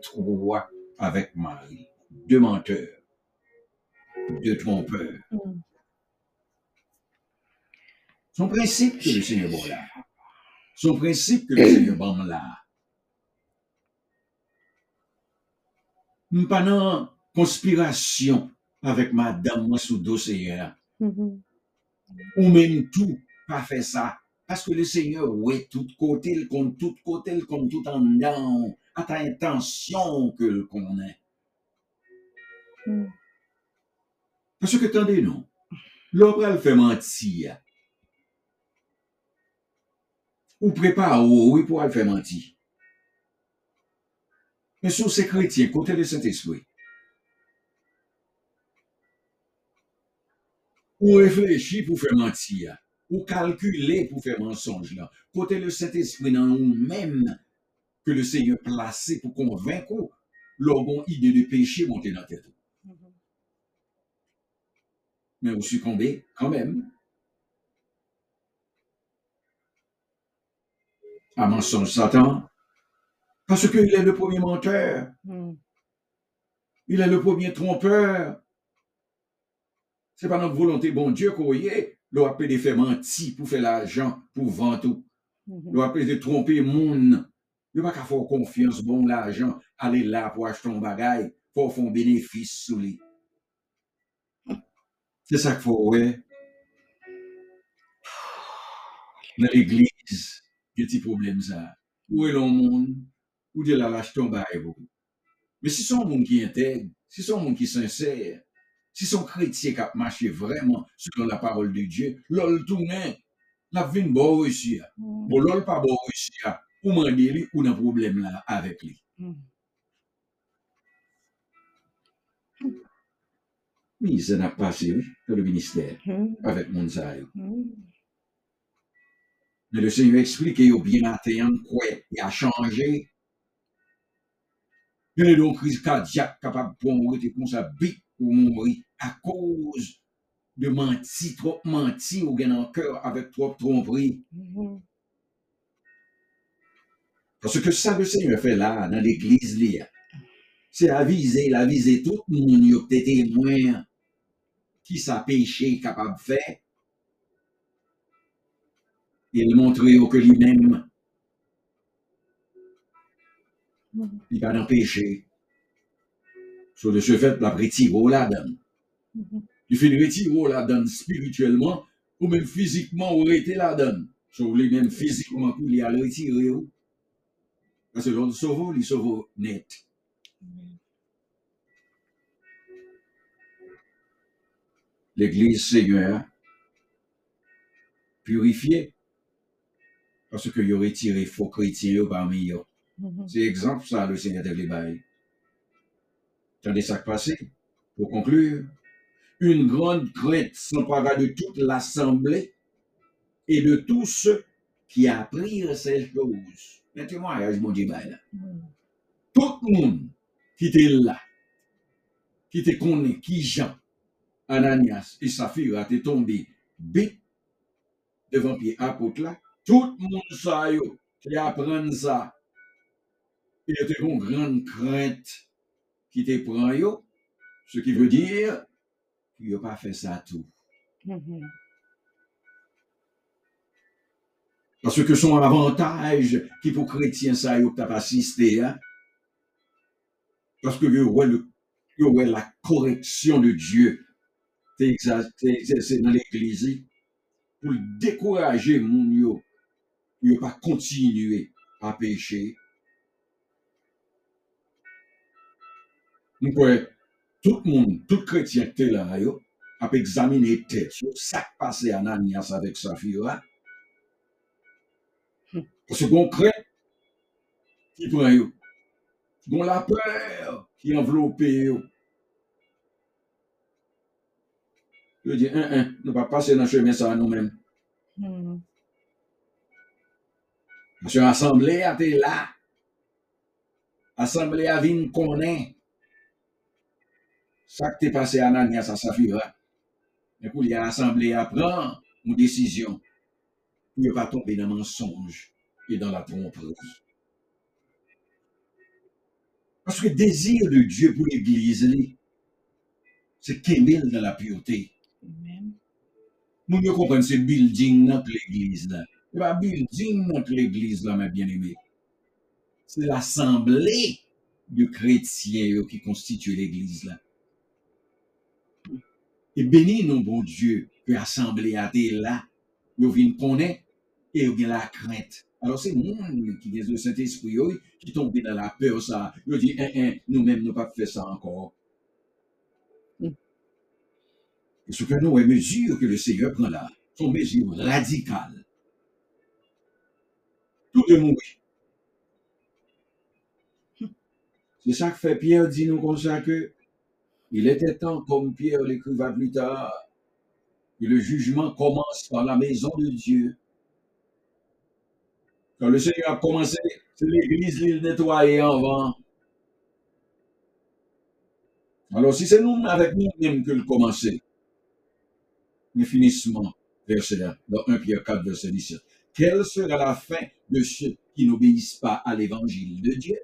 trois avec Marie. Deux menteurs, deux trompeurs. Mm. Son principe que le Seigneur bon là. Son principe que le Seigneur bon là. Dans conspiration avec madame moi sous dossier. Mhm. Ou même tout, pas fait ça. Parce que le Seigneur, ouais, tout côté, le compte tout côté, le compte tout en dedans, à ta intention que le connaît. Mm. Parce que, attendez, non, l'homme, elle fait mentir. Ou prépare, oui, pour elle faire mentir. Mais sur ces chrétiens, côté le Saint-Esprit, ou réfléchir pour faire mentir, ou calculer pour faire mensonge là. Côté le Saint-Esprit dans nous-mêmes que le Seigneur placé pour convaincre leur bon idée de péché monter dans la tête. Mhm. Mais vous succombez quand même à mensonge Satan. Parce qu'il est le premier menteur. Mm. Il est le premier trompeur. C'est pas notre volonté, bon Dieu, qu'on y est. L'on appelle de faire mentir pour faire l'argent, pour vendre tout. Mhm. L'on appelle de tromper monde. Il n'y a pas qu'à faire confiance, bon l'argent, aller là pour acheter un bagage, pour faire un bénéfice sous lui. C'est ça qu'il faut, ouais. Dans l'église, il y a des petits problèmes, ça. Où est le monde? Où de la lâche ton bagage, beaucoup. Mais si son qui est intègre, si son qui est sincère, si son qui a marché vraiment selon la parole de Dieu, l'ol la vie bon ici. Mm. Bon, l'ol pas bon ici. ou mande li ou nan problem la avek li. Hmm. Mi se nap pase li ke le minister hmm. avek moun zay. Hmm. Ne le se yon explike yo binate yon kwe ya chanje yon e don kriz kadyak kapap bon wè te kon sa bi ou moun wè a kouz de manti, trop manti ou gen an kèr avèk trop trompri. Mm -hmm. Parce que ça, le Seigneur fait là, dans l'église, là, c'est aviser, il aviser tout le monde, il y a des témoins qui sa péché capable de faire. Il montre que lui-même, Mhm. il pas dans le péché. Sur de ce fait, la retire la donne. Mhm. Il fait retirer la donne spirituellement, ou même physiquement, ou rester la donne. Sur lui-même physiquement, il a retirer. ou. Parce sauve, il sauve net. L'église Seigneur purifiée. Parce que il a retiré faux chrétiens parmi eux. Mhm. C'est exemple ça, le Seigneur de l'ébaille. Attendez ça passé. Pour conclure, une grande crainte s'empara de toute l'assemblée et de tous ceux qui apprirent ces choses. Nan temwanyaj bon di bay la. Tout moun ki te la, ki te konen, ki jan, Ananias et Safira te tombe bit devan pi apot la, tout moun sa yo ki apren sa, e te kon gran krent ki te pran yo, se ki ve dir, yo pa fe sa tou. Mm -hmm. Parce que son avantage qui pour chrétien ça t'as pas assisté, hein? Parce que ouais la correction de Dieu. C'est dans l'église pour décourager moun yo, yo pas continuer à pécher. Tout le monde, tout chrétien qui est là a examiner tête ça qui passé Ananias avec Saphira. Pwese gon kre ki pran yo. Gon la pèr ki envelopè yo. Yo di, an, an, nou pa pase nan chemè sa an nou men. Mm. Monsye, asemble a te la. Asemble a vin konen. Sa k te pase anan ya sa safira. Ekou li a asemble a pran ou desisyon. Ou yo pa tombe nan mensonj. Et dans la tromperie. Parce que le désir de Dieu pour l'Église, li, c'est qu'aimer dans la pureté. Nous ne comprenons c'est building notre l'Église. C'est pas building notre l'Église là, mes bien-aimés. C'est l'assemblée de chrétiens qui constitue l'Église là. Et béni nous, bon Dieu, que l'assemblée a été là. Yo vient connaître et vient la crainte. Alors c'est nous qui est le Saint-Esprit yo, qui tombe dans la peur ça. Yo dit, hein, hein, nous-mêmes, nous pas faire ça encore. Mm. Et ce que nous, les mesures que le Seigneur prend là, sont mesures radicales. Tout de mourir. C'est ça que fait Pierre dit nous comme ça que il était temps, comme Pierre l'écriva plus tard, que le jugement commence par la maison de Dieu. Quand le Seigneur a commencé, c'est l'église qui nettoyait avant. Alors si c'est nous, avec nous-mêmes que le commencer, finissement, verset là, dans 1 Pierre 4, verset 17. Quelle sera la fin de ceux qui n'obéissent pas à l'évangile de Dieu?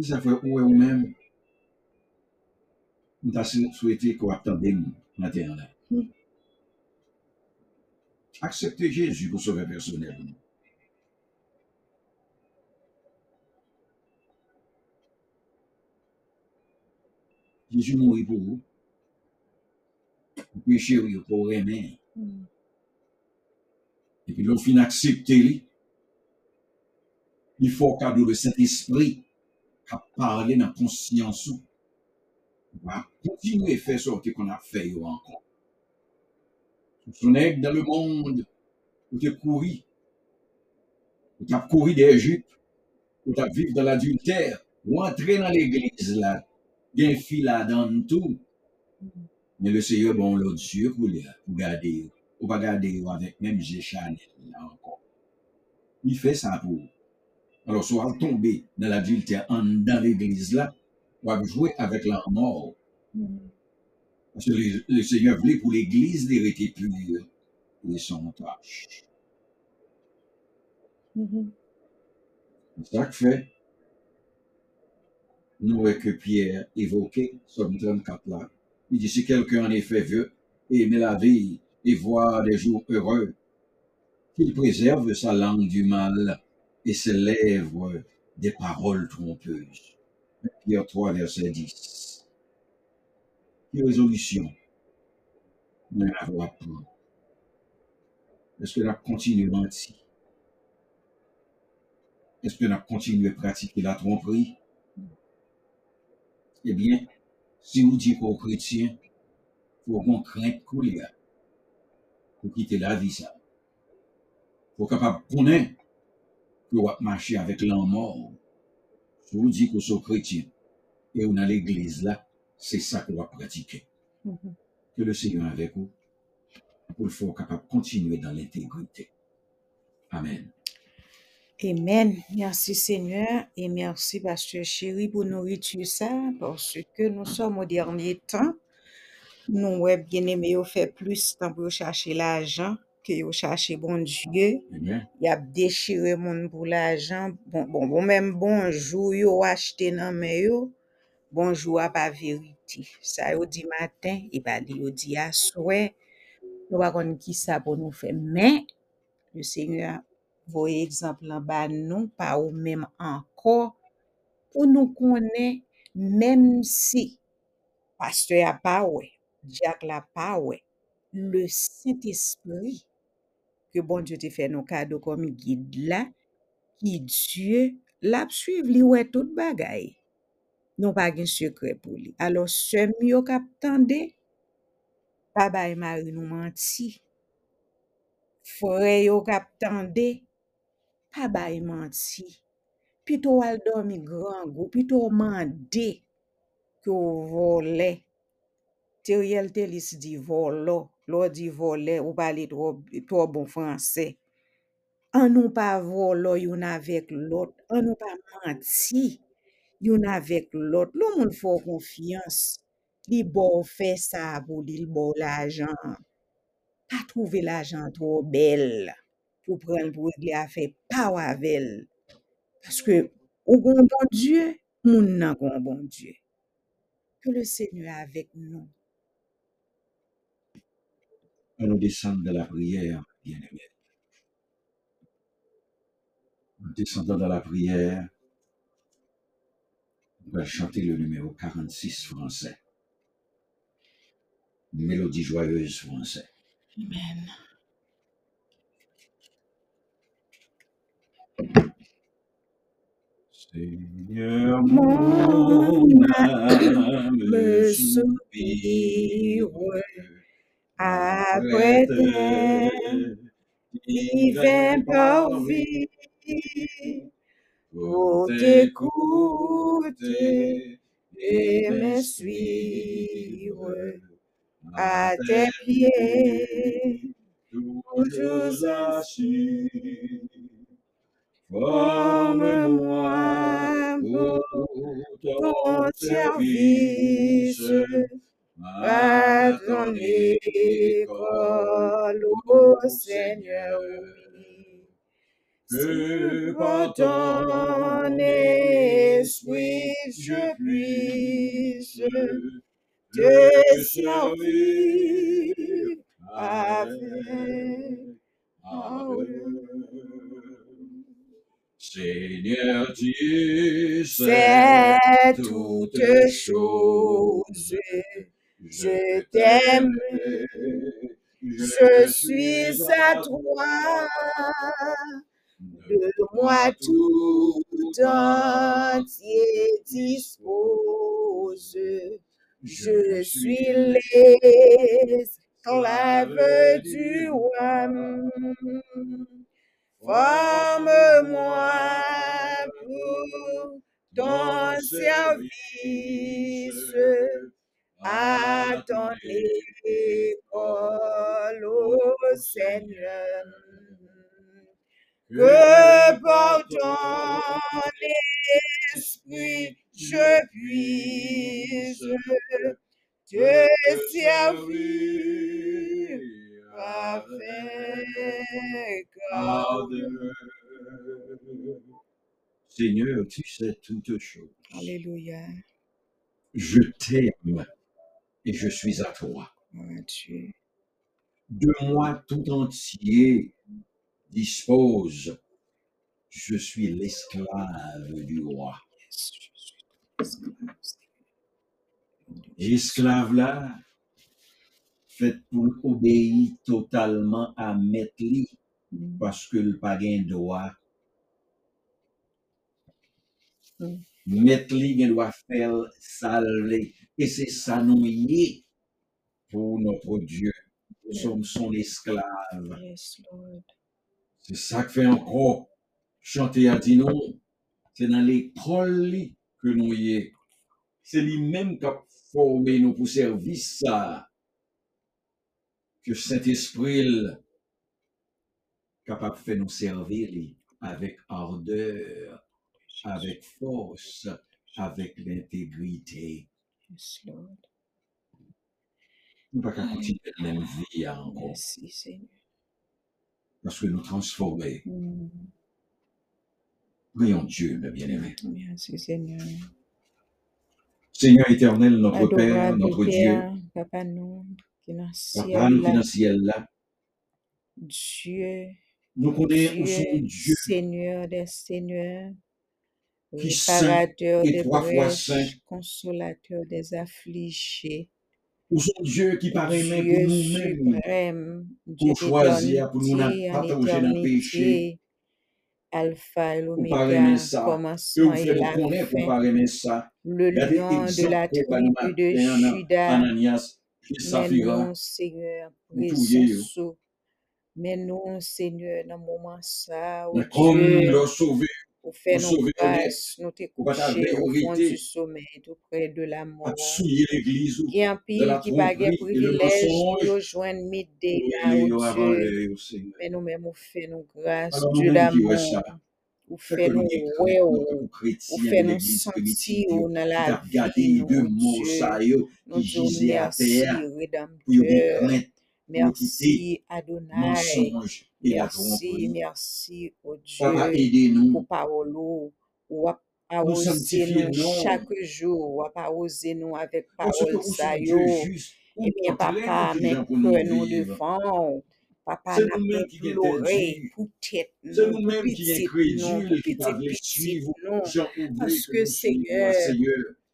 Ça fait où est ou-même, nous avons souhaité qu'on là. Mm. Acceptez Jésus pour sauver personnel. Jésus mourit pour vous. Vous péchez oui, pour aimer. Et puis l'on fin accepter. Il faut cadeau le Saint-Esprit qui parler dans la conscience. On va continuer à faire ce qu'on a fait encore. Aide dans le monde, où tu couru, où tu as couru d'Égypte, où tu as vécu dans l'adultère, ou entrer dans l'église là, bien fil dans tout. Mais le Seigneur, bon, l'autre Dieu, pour garder, ou pas garder avec même G. Là encore. Il fait ça pour. Alors, soit tomber dans l'adultère dans l'église là, ou jouer avec la mort. Mm. Parce que le, le Seigneur voulait pour l'église d'hériter pure et son tâche. Mhm. C'est ça que fait, nous, que Pierre évoquait, Somme 34 là. Il dit, si quelqu'un en effet veut aimer la vie et voir des jours heureux, qu'il préserve sa langue du mal et ses lèvres des paroles trompeuses. Pierre 3, verset 10. Résolution nous avons à prendre? Est-ce que nous continuons à mentir? Est-ce que continuons à pratiquer la tromperie? Eh bien, si vous dites aux chrétiens, faut qu'on crainte couler pour quitter la vie, ça. Faut capable de connaître que marcher avec l'an mort. Si vous dites que vous êtes chrétien et on a l'église là, c'est ça qu'on va pratiquer. Mhm. Que le Seigneur avec vous pour le faire capable de continuer dans l'intégrité. Amen. Amen. Merci Seigneur et merci Pasteur Chéri pour nourriture ça parce que nous sommes au dernier temps. Nous, web bien aimé, yo fait plus temps pour chercher l'argent que yo chercher bon Dieu. Amen. Y a déchiré moun pour l'argent. Bon, bon, bon, même bonjour yo acheté nan men yo. Bonjour a pas vérité. di. Sa yo di maten, e ba li yo di aswe, nou wakon ki sa pou nou fe. Men, le Seigneur voye ekzamplan ba nou, pa ou menm anko, pou nou konen, menm si, paste ya pa we, diak la pa we, le Saint-Esprit, ke bon Diyo te fe nou kado komi gid la, ki Diyo la psuiv li we tout bagay. nou pa gen sekre pou li. Alo, sem yo kap tande, pa bay mari nou manti. Fore yo kap tande, pa bay manti. Pito wal domi grangou, pito mande ki ou vole. Teriel telis di volo, lo di vole, ou pale tro, tro bon franse. An nou pa volo yon avek lot, an nou pa manti. Yon avek lot. Lo moun fò konfians, li bo fè sa pou li bo l'ajan. Pa trouve l'ajan tro bel, pou pren pou li a fè pa wavel. Paske ou gon bon Dieu, moun nan gon bon Dieu. Que le Seigneur avec nous. À nous descendre de la prière, bien-aimés. En descendant dans la prière, on va chanter le numéro 46 français. Mélodie joyeuse français. Amen. Seigneur, Mon âme me soupire Après tes divins divins parvis, pour t'écouter et me suivre à tes pieds, toujours assis. Forme-moi pour ton service, à ton école, ô Seigneur, Si par ton esprit je puisse te servir avec. Seigneur, tu sais C'est toutes choses. Je t'aime, je suis à toi. De moi tout entier dispose. Je suis l'esclave du roi. Forme-moi pour ton service à ton école, ô Seigneur. Que par ton esprit je puisse te servir avec ardeur. Seigneur, tu sais toutes choses. Alléluia. Je t'aime et je suis à toi. Dieu. De moi tout entier dispose. Je suis l'esclave du roi. Esclave, là, fait pour obéir totalement à mettre li, Mm, parce que le pas gain droit. mm. Mettre li gen doit faire salver. Et c'est ça nous y est pour notre Dieu. Nous sommes son esclave. Yes, Lord. C'est ça que fait encore chanter à dit non. C'est dans l'école que nous y est. C'est lui-même qui a formé nous pour service ça. Que Saint-Esprit capable de faire nous servir avec ardeur, avec force, avec l'intégrité. Nous ne pouvons pas continuer la même vie encore. Merci, Seigneur. Parce que nous transformer. Mm, Prions Dieu, mes bien-aimés. Merci, Seigneur. Seigneur éternel, notre Père, notre Dieu, Père, Papa nous, qui dans le Papa ciel nous qui là, dans le ciel là, Dieu, nous connaissons Dieu, Dieu Seigneur des seigneurs, qui réparateur des trois fois saint, consolateur des affligés, où son Dieu qui paraît même Dieu pour nous-mêmes, suprême, Dieu pour choisir, pour nous d'éternité en partager dans le péché, éternité, Alpha et pour l'Oméga, parrainer ça, que commencement vous et faites la nous connaître pour fin, parrainer ça. le Regardez lion de exemple la pour nous tribu de matin, en Judas, Ananias et mais Saphira, nous, Seigneur, Dieu, leur sauver, pour faire nos sauver nous ta couché au fond du sommeil, tout près de la à mort. a un de la qui et le privilège là, les oh avant Dieu, mais nous-mêmes, nous qui ouais d'amour, ça, ou fait nous nous ouais, nous ou, ou fait de nous sentir ou dans la vie, nous, Nous disons à merci, Rédempteur. Merci Adonai. Merci, merci, oh Dieu, aidez-nous. pour parole ou wap Nous chaque jour, wap arrosé nous avec parole vous sa êtes yo? Dieu juste? Ou Eh bien, papa, mais que nous devons, papa, n'a pas pleuré pour tête nous, pour petite nous, pour petite petite nous, parce que Seigneur,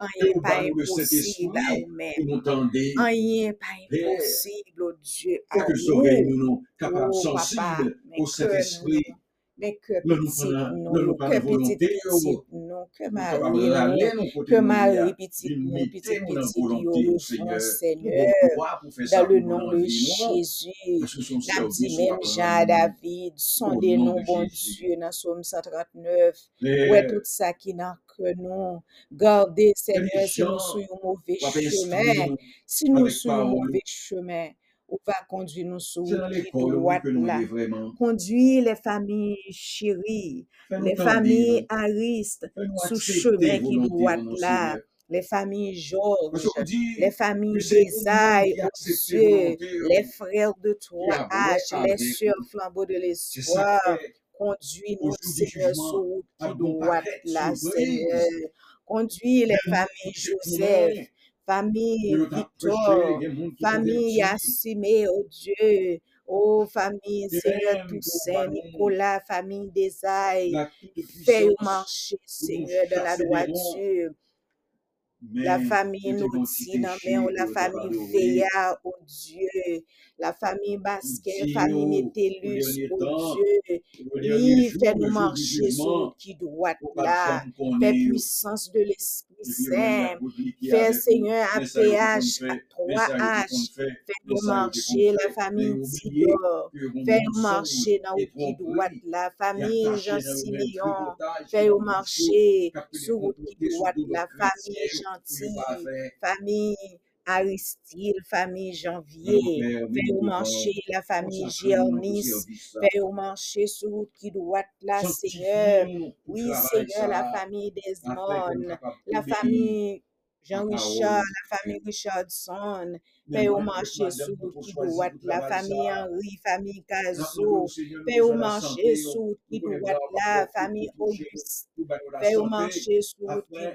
Seigneur. rien Que pas par nous le impossible à Saint-Esprit vous-même. pour nous tendre. Rien pas Père, impossible, oh Dieu, à Fait que les oreilles vous. nous nous capables, Oh, papa, sensibles mais au que Saint-Esprit. nous, mais que Nous nous petite prenons, nous, nous nous que prenons petite volonté, petite nous nous, que capables Marie de nous, râler nous côté que nous, Marie petite de nous, petite mettez-nous dans petite yo volonté, le au font, Seigneur. Dans le nom de? Jésus. Parce que son N'a service dit soit même Jean David, au sondez nom nous, de bon. Dieu, dans Somme 139. Ouais, Père, tout ça qui n'a que nous. Gardez, que les Seigneur, si nous soient chemin, instruits nous si nous avec sur un parole. mauvais chemin, on va conduire nous sur C'est dans route qui l'école où droite que nous là. allons vraiment. Conduire les familles Georges, les familles qui oh les frères de qui 3H, avouons les sœurs flambeaux de l'espoir. Jour du Seigneur, route qui paquet là. Seigneur. Conduis les des familles Joseph, famille nous Victor, des famille. Yassimé, oh Dieu, oh famille Seigneur Toussaint, nous, Nicolas, famille toute fais-nous puissance marcher, nous Seigneur, dans la des droiture. La famille que la famille. Veilla, oh Dieu, la famille Basquet, famille disons, au Métellus, oh Dieu, oui, fais-nous marcher sur qui pas là, fais puissance de l'Esprit Saint, fais Seigneur à est qu'on 3H, fait, fais mais nous ça y est qu'on marcher la famille oubliez Tidor, que mon fais nous mensonge marcher dans qui droite tromperie là, qui a famille caché Jean dans nous-mêmes Siméon, tripotage fais qui nous dans notre jour, marcher sur qui nos là, famille chrétiens famille Aristide, famille Janvier, nous devons marcher la famille fais nous marcher sur route qui droite là, Seigneur. Oui, Seigneur, la famille Desmond, la famille Jean-Richard, la famille Richardson, Sur nous pour qui choisir droite, pour la. Henri, famille Nous avons Caso, Seigneur, fais nous au besoin de la là, pour famille pour toucher, Auguste, pour donner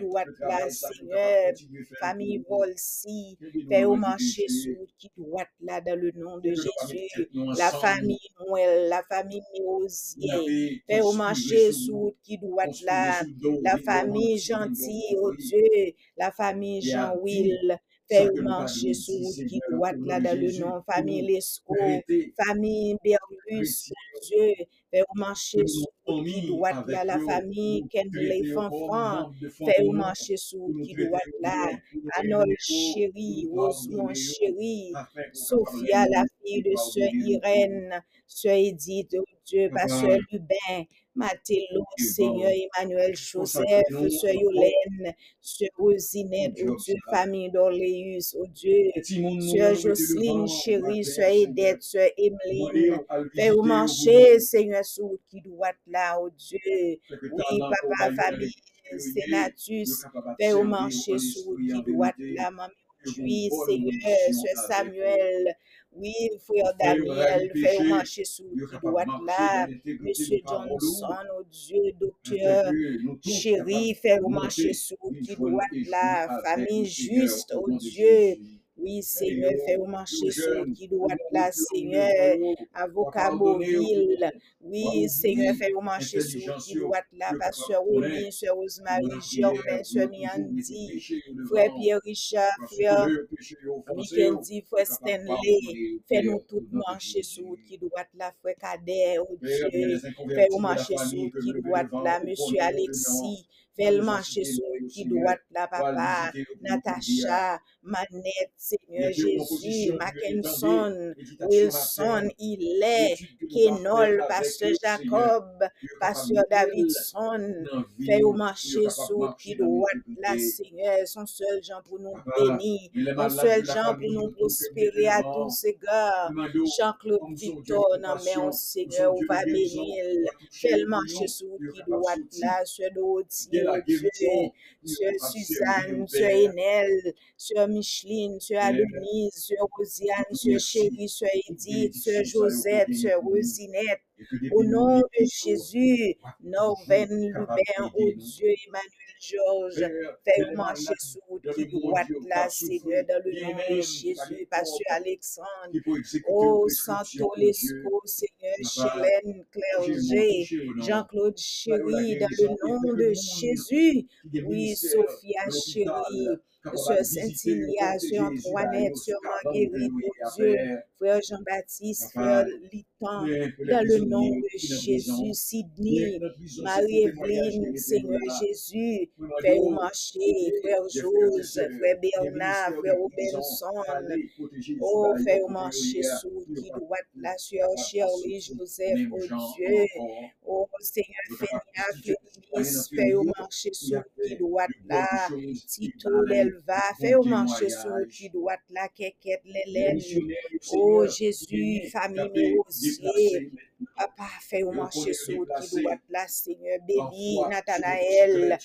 la Seigneur, vous. Volsi, nous marché péchés, sur qui droite là, dans le nom de Jésus, la famille Noël, la sur nous, qui droite conspiré là, sur le dos, la sont venus gentille, oh Dieu, la dit. Jean-Will, fais marcher sur route qui droite là dans le nom, famille arrêter, famille Berlus, Dieu, fais marcher sur route qui droite là, la famille Kenley Fanfan, fais marcher sur route qui droite là, aimer, chéri, Rosemont chéri, Sophia, la fille de sœur. Irène, sœur Edith, oh Dieu, pasteur Lubin, Dieu Seigneur Emmanuel Joseph, sœur Yolène, sœur Rosinette, oh Dieu, famille d'Orléus, oh Dieu, sœur Jocelyne, chérie, sœur. Edette, sœur Emeline, visiter, marché, Seigneur, sur qui droite là, oh Dieu, oui, papa, famille, Sénatus, servir marché esprit, qui vérité, là, maman, Seigneur, sœur. Samuel, oui, frère Frère, on a Daniel, du fais au péché, marché sur nous qui capable de droite marcher là, dans l'intégrité Monsieur de parole ou, Johnson, oh Dieu, docteur, chéri, et jouer là, avec famille le Seigneur juste, au oh oui, Seigneur, fais au nous, marché nous sur qui droite là, Seigneur, avocat Beauville, oui, Seigneur, ouvrir fais au marché sur qui droite là, Pasteur connaître, Sœur Rosemary, Germain, Sœur Miandi, Frère Pierre Richard, Frère Mikendi, Frère Stanley, fais-nous de marcher sur qui droite là, Frère Cadet, oh Dieu, les fais inconvertis au de la marcher sur qui devant, là, Monsieur Alexis, Seigneur, droite là, pour aller papa. Natacha, Manette, Seigneur Jésus, à Wilson, nous avons Kenol, Pasteur Jacob, Pasteur Davidson, la sur marcher qui dans droite là, l'intégrité. Seigneur, son seul Jean pour nous bénir, son seul la Jean pour nous prospérer à tous égards. demandons, Jean-Claude comme son Dieu de Victor, non mais on nous Seigneur, Dieu va de guérison, bénir, va toucher fais le les marcher la guérison. Sœur Suzanne, Sœur Enel, Sœur Micheline, Sœur Adeline, Sœur Rosiane, Sœur Chérie, Sœur Edith, Sœur Josette, Sœur Rosinette. Au nom de Jésus, Norven Lubin, oh Dieu, Emmanuel Georges, fais marcher sur route qui droite là, Seigneur, dans le nom de Jésus, Pasteur Alexandre. Oh, Santo Lesco, Seigneur, Chélène, G, Jean-Claude Chéri, dans le nom de Jésus. Oui, Sophia Chéri, Sœur Saint-Ilia, Sœur Antoinette, Sœur Marguerite, oh Dieu, Frère Jean-Baptiste, Frère Dans le nom de Jésus, Sydney, Marie-Evelyne, Seigneur Jésus, Frère Marché, Frère Jose, Frère Bernard, Frère Robinson, oh, Frère Marché doit la Sœur Shirley Joseph, oh Dieu, oh Seigneur Fénia, Félice, Frère Marché doit la Tito Delva, Frère Marché doit la Keket Lélène, oh Jésus, famille 对。Papa, fais au marché sur qui doit là, Seigneur. Béni, Nathanaël,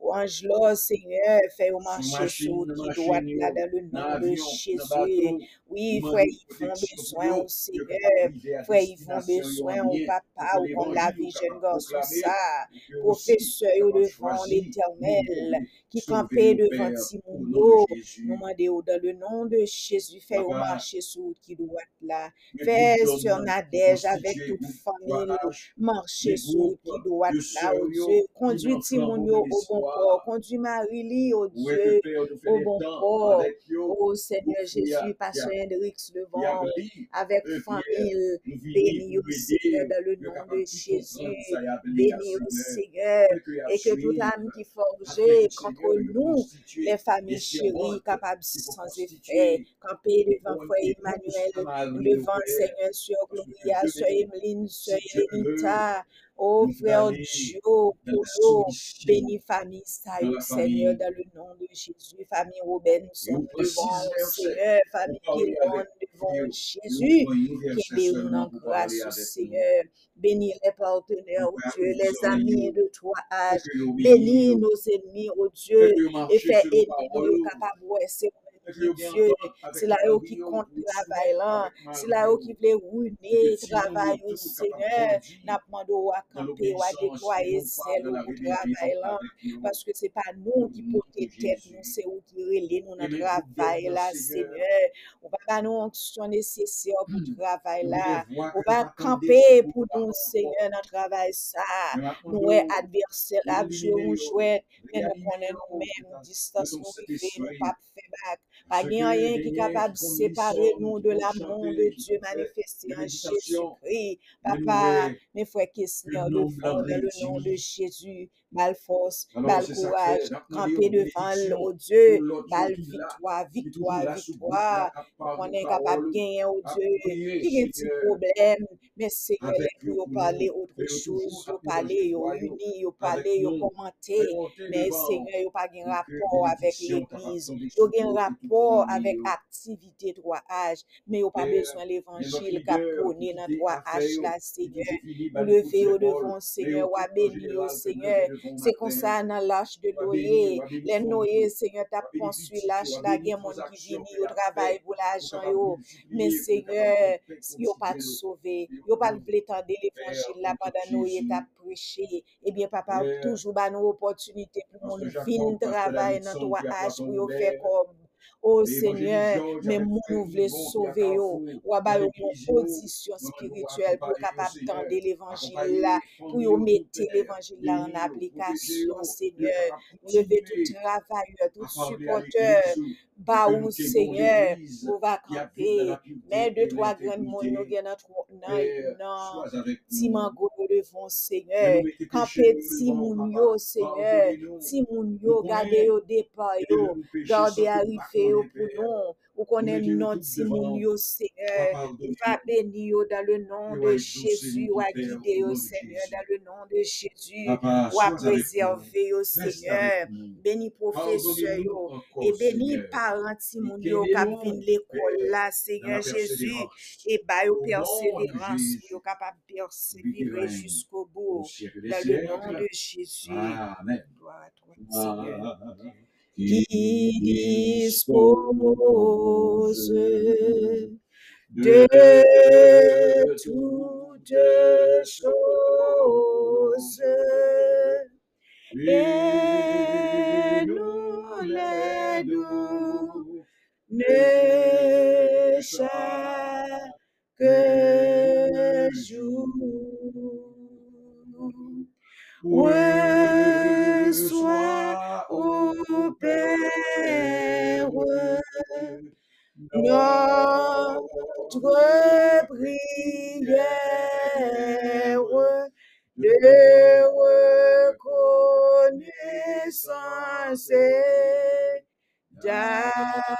Angelo, Seigneur, fais au marché sur qui doit là, dans le nom de Jésus. Oui, frère, ils font besoin au Seigneur. Ils font besoin au papa, ou comme la vie jeune garçon, ça. Professeur devant l'éternel, qui campait devant Timono. Nous demandons dans le nom de Jésus, fais au marché sur qui doit là. Fais sur Nadège avec toute famille, marcher sur qui doit là, oh Dieu. Conduis Timonio au bon port. Conduis Marie-Lie, oh Dieu, au bon port. Oh Seigneur Jésus, Pasteur Hendrix Levant, avec famille, bénis au Seigneur dans le nom de Jésus. Bénis au Seigneur. Et que toute âme qui forgeait contre nous, les familles chéries, capables sans effet, camper devant Frère Emmanuel, devant Seigneur sur Gloria, sur Sur Elenita, Oh frère Joe, Polo, bénis famille Saïd, Seigneur, dans le nom de Jésus, famille Robinson, devant Seigneur, famille Guillaume, devant Jésus, qui en grâce au Seigneur. Bénis les partenaires, oh Dieu, les amis de toi âge. Bénis nos ennemis, oh Dieu, et fais aider nous capables Dieu, c'est là où qui compte travail là, c'est là où qui veut ruiner travail au Seigneur, n'a demandé à camper ou à déployer celle au travail là, parce que c'est pas nous qui portons tête, nous c'est où qui relais nous dans travail là, Seigneur. On va pas nous onction nécessaire pour travail là, on va camper pour nous, Seigneur, dans travail ça. Nous est adversaire là, jouer jouer, mais nous connaissons nous-mêmes, distance nous fait, nous pas faire back. Pas rien qui est capable de séparer nous de l'amour de Dieu manifesté en Jésus-Christ. Papa, mes frères de fond, dans le nom de Jésus, mal force, mal courage, camper devant le Dieu, mal victoire, victoire, victoire. On est capable de gagner au Dieu. Il y a un petit problème, mais c'est que les pour parler autre chose, pour parler, pour unir, pour parler, pour commenter. Mais Seigneur, il n'y a pas de rapport avec l'Église. Il y a un rapport avec activité droit âge, mais il n'y a pas besoin de l'évangile qu'a prôné dans C'est comme ça dans l'âge de Noé. Les Noé, Seigneur, t'as construit l'âge là, il a monde qui vient au travail pour l'argent. Mais Seigneur, si vous pas sauvé, vous pas voulu tendre l'évangile là pendant Noé t'a prêché, eh bien, papa, toujours ba nous opportunité pour mon fin travail dans toi âge pour faire comme Oh Seigneur, mais nous voulons sauver, ou avoir une position spirituelle pour capable tendre l'évangile là, pour mettre l'évangile là en application, Seigneur. Lever tout travailleur, tout supporteur, bah ou Seigneur, on va camper. Mais deux, trois grands monde nous gagnent non, non, Timango devant Seigneur. Camper Timounio, Seigneur. Timounio, gardez au départ, yo. Gardez arriver pour nous. Vous connaissez notre Timounio, Seigneur. Il va bénir dans le nom de Jésus. Ou à guider au Seigneur dans le nom de Jésus. Ou à préserver au Seigneur. Béni professeur, yo. Et béni parents Timounio qui viennent l'école là, Seigneur Jésus. Et bah, yo persévérance, yo capable de persévérer jusqu'au bout. Dans le nom de Jésus. Amen. Gloire à toi, Seigneur, qui dispose de toutes choses et nous les donner chaque jour. Ô Père, notre prière de reconnaissance d'amour.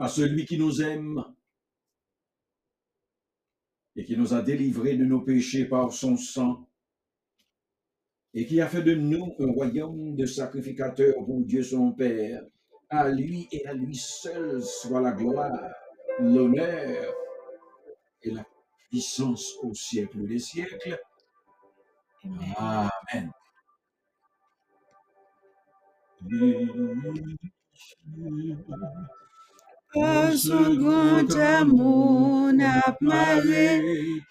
À celui qui nous aime et qui nous a délivrés de nos péchés par son sang et qui a fait de nous un royaume de sacrificateurs pour Dieu son Père. À lui et à lui seul soit la gloire, l'honneur et la puissance au siècle des siècles. Amen. Amen. Par son grand amour, n'a maré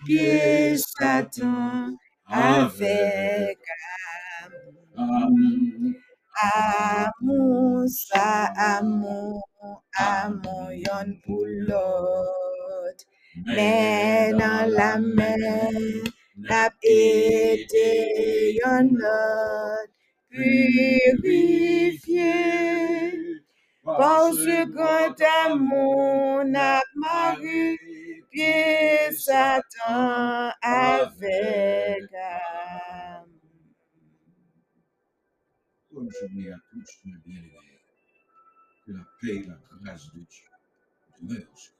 pied Satan avec Amen. amour, sa amour, amour yon pour l'autre. Mais dans la mer, n'a été yon l'autre purifié. Ce grand amour, n'a maré pied Satan avec amour. Bonne journée à tous, mes bien-aimés. Que la paix et la grâce de Dieu demeurent